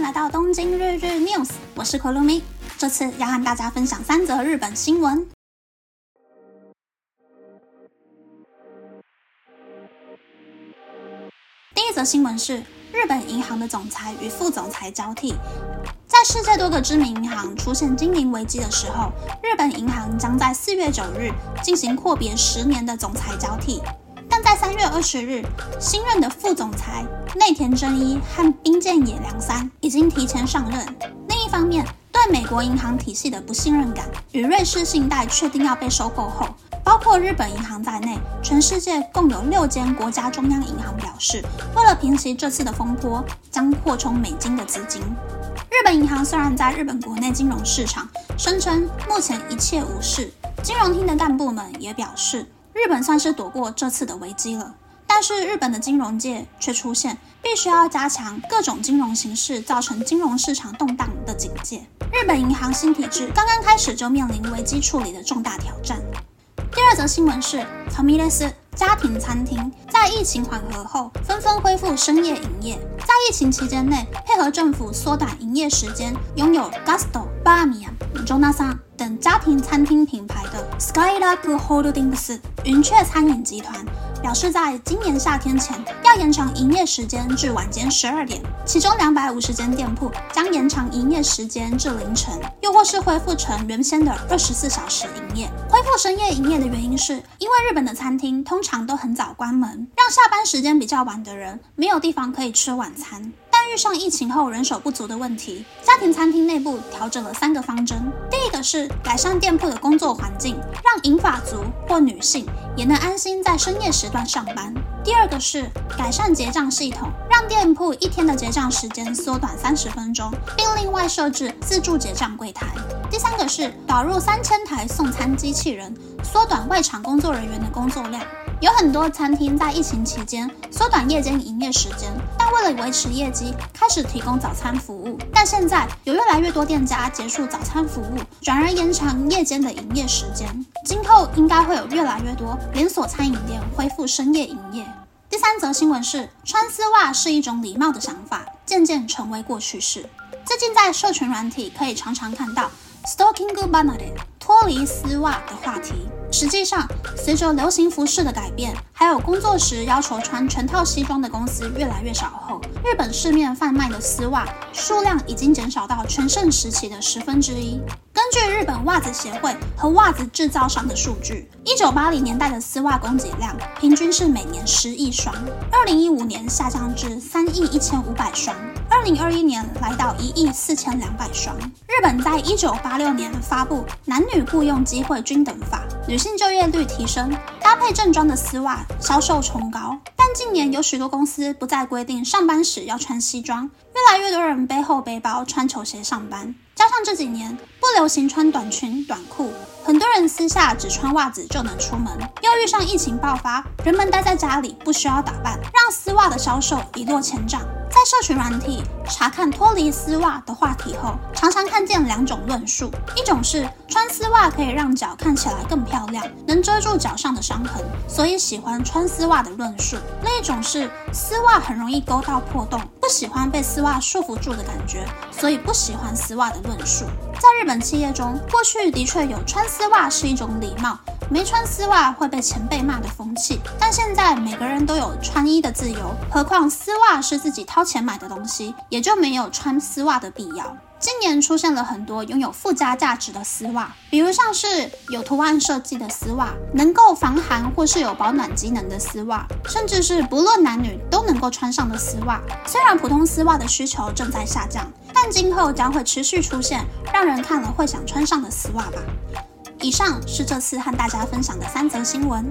来到东京日日 news，我是 Kolumi，这次要和大家分享三则日本新闻。第一则新闻是日本银行的总裁与副总裁交替。在世界多个知名银行出现经营危机的时候，日本银行将在四月九日进行阔别十年的总裁交替。三月二十日，新任的副总裁内田真一和冰见野良三已经提前上任。另一方面，对美国银行体系的不信任感与瑞士信贷确定要被收购后，包括日本银行在内，全世界共有六间国家中央银行表示，为了平息这次的风波，将扩充美金的资金。日本银行虽然在日本国内金融市场声称目前一切无事，金融厅的干部们也表示，日本算是躲过这次的危机了。但是日本的金融界却出现必须要加强各种金融形式造成金融市场动荡的警戒。日本银行新体制刚刚开始就面临危机处理的重大挑战。第二则新闻是，草米雷斯家庭餐厅在疫情缓和后纷纷恢复深夜营业。在疫情期间内，配合政府缩短营业时间，拥有 Gusto、Bamiya、Jonathan 等家庭餐厅品牌的 Skylark Holdings 云雀餐饮集团。表示在今年夏天前要延长营业时间至晚间十二点，其中两百五十间店铺将延长营业时间至凌晨，又或是恢复成原先的二十四小时营业。恢复深夜营业的原因是，因为日本的餐厅通常都很早关门，让下班时间比较晚的人没有地方可以吃晚餐。遇上疫情后人手不足的问题，家庭餐厅内部调整了三个方针。第一个是改善店铺的工作环境，让银发族或女性也能安心在深夜时段上班。第二个是改善结账系统，让店铺一天的结账时间缩短三十分钟，并另外设置自助结账柜台。第三个是导入三千台送餐机器人，缩短外场工作人员的工作量。有很多餐厅在疫情期间缩短夜间营业时间，但为了维持业绩，开始提供早餐服务。但现在有越来越多店家结束早餐服务，转而延长夜间的营业时间。今后应该会有越来越多连锁餐饮店恢复深夜营业。第三则新闻是，穿丝袜是一种礼貌的想法，渐渐成为过去式。最近在社群软体可以常常看到 “stalking banane” 脱离丝袜的话题。实际上，随着流行服饰的改变，还有工作时要求穿全套西装的公司越来越少后，日本市面贩卖的丝袜数量已经减少到全盛时期的十分之一。根据日本袜子协会和袜子制造商的数据，一九八零年代的丝袜供给量平均是每年十亿双，二零一五年下降至三亿一千五百双，零二一年来到一亿四千两百双。日本在一九八六年发布《男女雇佣机会均等法》。女性就业率提升，搭配正装的丝袜销售冲高。但近年有许多公司不再规定上班时要穿西装，越来越多人背后背包穿球鞋上班。加上这几年不流行穿短裙短裤，很多人私下只穿袜子就能出门。又遇上疫情爆发，人们待在家里不需要打扮，让丝袜的销售一落千丈。在社群软体查看脱离丝袜的话题后，常常看见两种论述：一种是穿丝袜可以让脚看起来更漂亮，能遮住脚上的伤痕，所以喜欢穿丝袜的论述；另一种是丝袜很容易勾到破洞，不喜欢被丝袜束缚住的感觉，所以不喜欢丝袜的论述。在日本企业中，过去的确有穿丝袜是一种礼貌。没穿丝袜会被前辈骂的风气，但现在每个人都有穿衣的自由，何况丝袜是自己掏钱买的东西，也就没有穿丝袜的必要。今年出现了很多拥有附加价值的丝袜，比如像是有图案设计的丝袜，能够防寒或是有保暖机能的丝袜，甚至是不论男女都能够穿上的丝袜。虽然普通丝袜的需求正在下降，但今后将会持续出现让人看了会想穿上的丝袜吧。以上是这次和大家分享的三则新闻。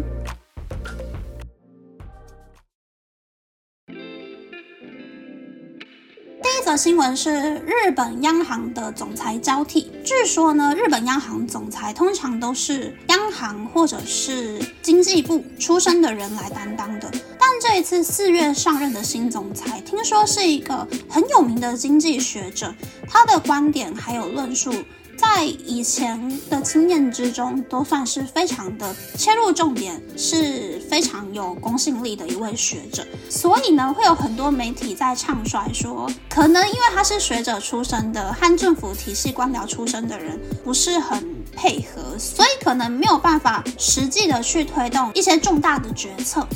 第一则新闻是日本央行的总裁交替。据说呢，日本央行总裁通常都是央行或者是经济部出身的人来担当的，但这一次四月上任的新总裁，听说是一个很有名的经济学者，他的观点还有论述。在以前的经验之中，都算是非常的切入重点，是非常有公信力的一位学者。所以呢，会有很多媒体在唱衰说，可能因为他是学者出身的，和政府体系官僚出身的人不是很配合，所以可能没有办法实际的去推动一些重大的决策。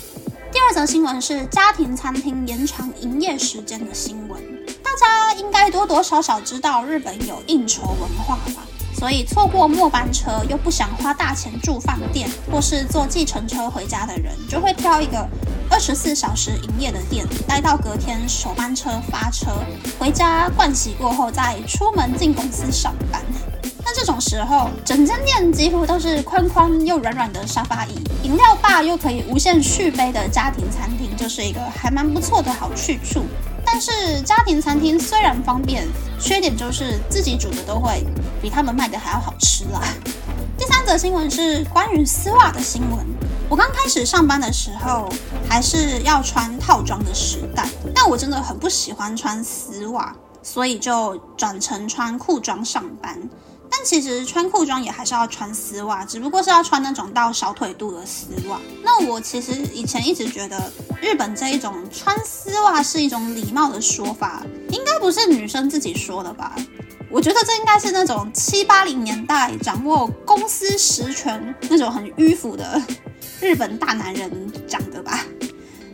第二则新闻是家庭餐厅延长营业时间的新闻。大家应该多多少少知道日本有应酬文化吧，所以错过末班车又不想花大钱住饭店或是坐计程车回家的人，就会挑一个二十四小时营业的店，待到隔天首班车发车回家盥洗过后再出门进公司上班。那这种时候，整间店几乎都是宽宽又软软的沙发椅，饮料吧又可以无限续杯的家庭餐厅，就是一个还蛮不错的好去处。但是家庭餐厅虽然方便，缺点就是自己煮的都会比他们卖的还要好吃啦。第三则新闻是关于丝袜的新闻。我刚开始上班的时候，还是要穿套装的时代，但我真的很不喜欢穿丝袜，所以就转成穿裤装上班。但其实穿裤装也还是要穿丝袜，只不过是要穿那种到小腿肚的丝袜。那我其实以前一直觉得日本这一种穿丝袜是一种礼貌的说法，应该不是女生自己说的吧？我觉得这应该是那种七八零年代掌握公司实权那种很迂腐的日本大男人讲的吧。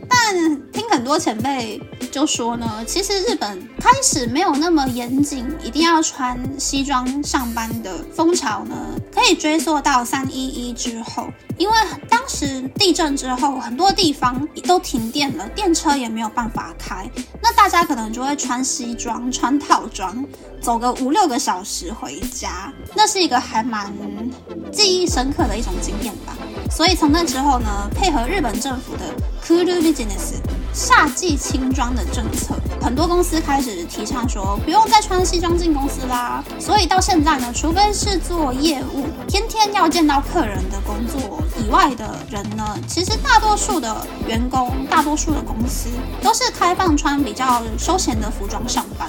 但很多前辈就说呢，其实日本开始没有那么严谨，一定要穿西装上班的风潮呢，可以追溯到三一一之后，因为当时地震之后，很多地方都停电了，电车也没有办法开，那大家可能就会穿西装、穿套装，走个五六个小时回家，那是一个还蛮记忆深刻的一种经验吧。所以从那之后呢，配合日本政府的 cool business 夏季轻装的政策，很多公司开始提倡说不用再穿西装进公司啦。所以到现在呢，除非是做业务，天天要见到客人的工作以外的人呢，其实大多数的员工、大多数的公司都是开放穿比较休闲的服装上班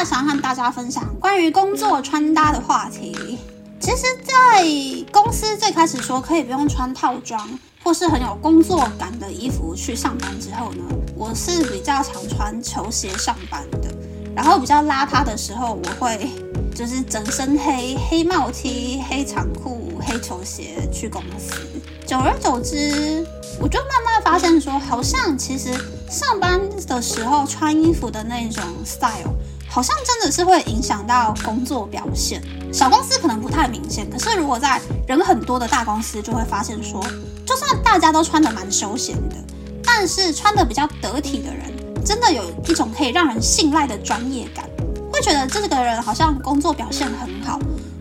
下来想和大家分享关于工作穿搭的话题。其实，在公司最开始说可以不用穿套装或是很有工作感的衣服去上班之后呢，我是比较常穿球鞋上班的。然后比较邋遢的时候，我会就是整身黑黑帽 T、黑长裤、黑球鞋去公司。久而久之，我就慢慢发现说，好像其实上班的时候穿衣服的那种 style。好像真的是会影响到工作表现。小公司可能不太明显，可是如果在人很多的大公司，就会发现说，就算大家都穿的蛮休闲的，但是穿的比较得体的人，真的有一种可以让人信赖的专业感，会觉得这个人好像工作表现很好，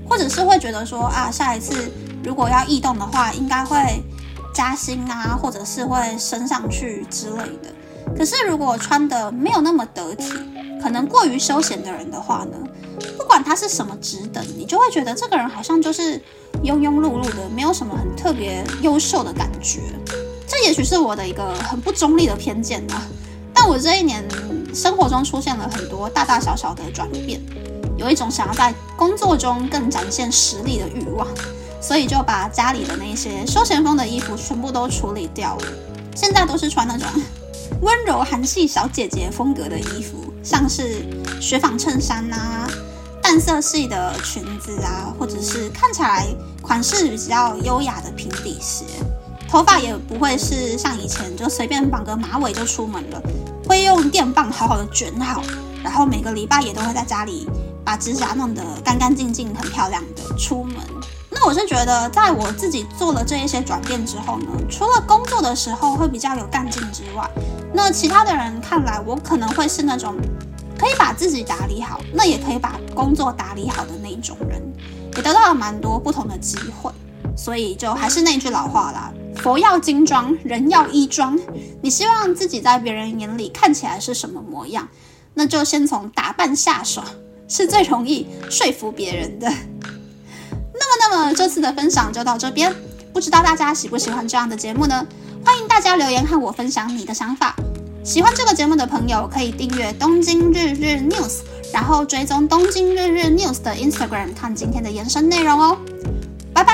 或者是会觉得说啊，下一次如果要异动的话，应该会加薪啊，或者是会升上去之类的。可是如果穿的没有那么得体，可能过于休闲的人的话呢，不管他是什么职等，你就会觉得这个人好像就是庸庸碌碌的，没有什么很特别优秀的感觉。这也许是我的一个很不中立的偏见啊。但我这一年生活中出现了很多大大小小的转变，有一种想要在工作中更展现实力的欲望，所以就把家里的那些休闲风的衣服全部都处理掉了。现在都是穿那种温柔韩系小姐姐风格的衣服。像是雪纺衬衫呐、淡色系的裙子啊，或者是看起来款式比较优雅的平底鞋，头发也不会是像以前就随便绑个马尾就出门了，会用电棒好好的卷好，然后每个礼拜也都会在家里把指甲弄得干干净净、很漂亮的出门。那我是觉得，在我自己做了这一些转变之后呢，除了工作的时候会比较有干劲之外，那其他的人看来，我可能会是那种可以把自己打理好，那也可以把工作打理好的那一种人，也得到了蛮多不同的机会。所以就还是那句老话啦，佛要金装，人要衣装。你希望自己在别人眼里看起来是什么模样，那就先从打扮下手，是最容易说服别人的。那么，那么这次的分享就到这边。不知道大家喜不喜欢这样的节目呢？欢迎大家留言和我分享你的想法。喜欢这个节目的朋友可以订阅东京日日 news，然后追踪东京日日 news 的 Instagram 看今天的延伸内容哦。拜拜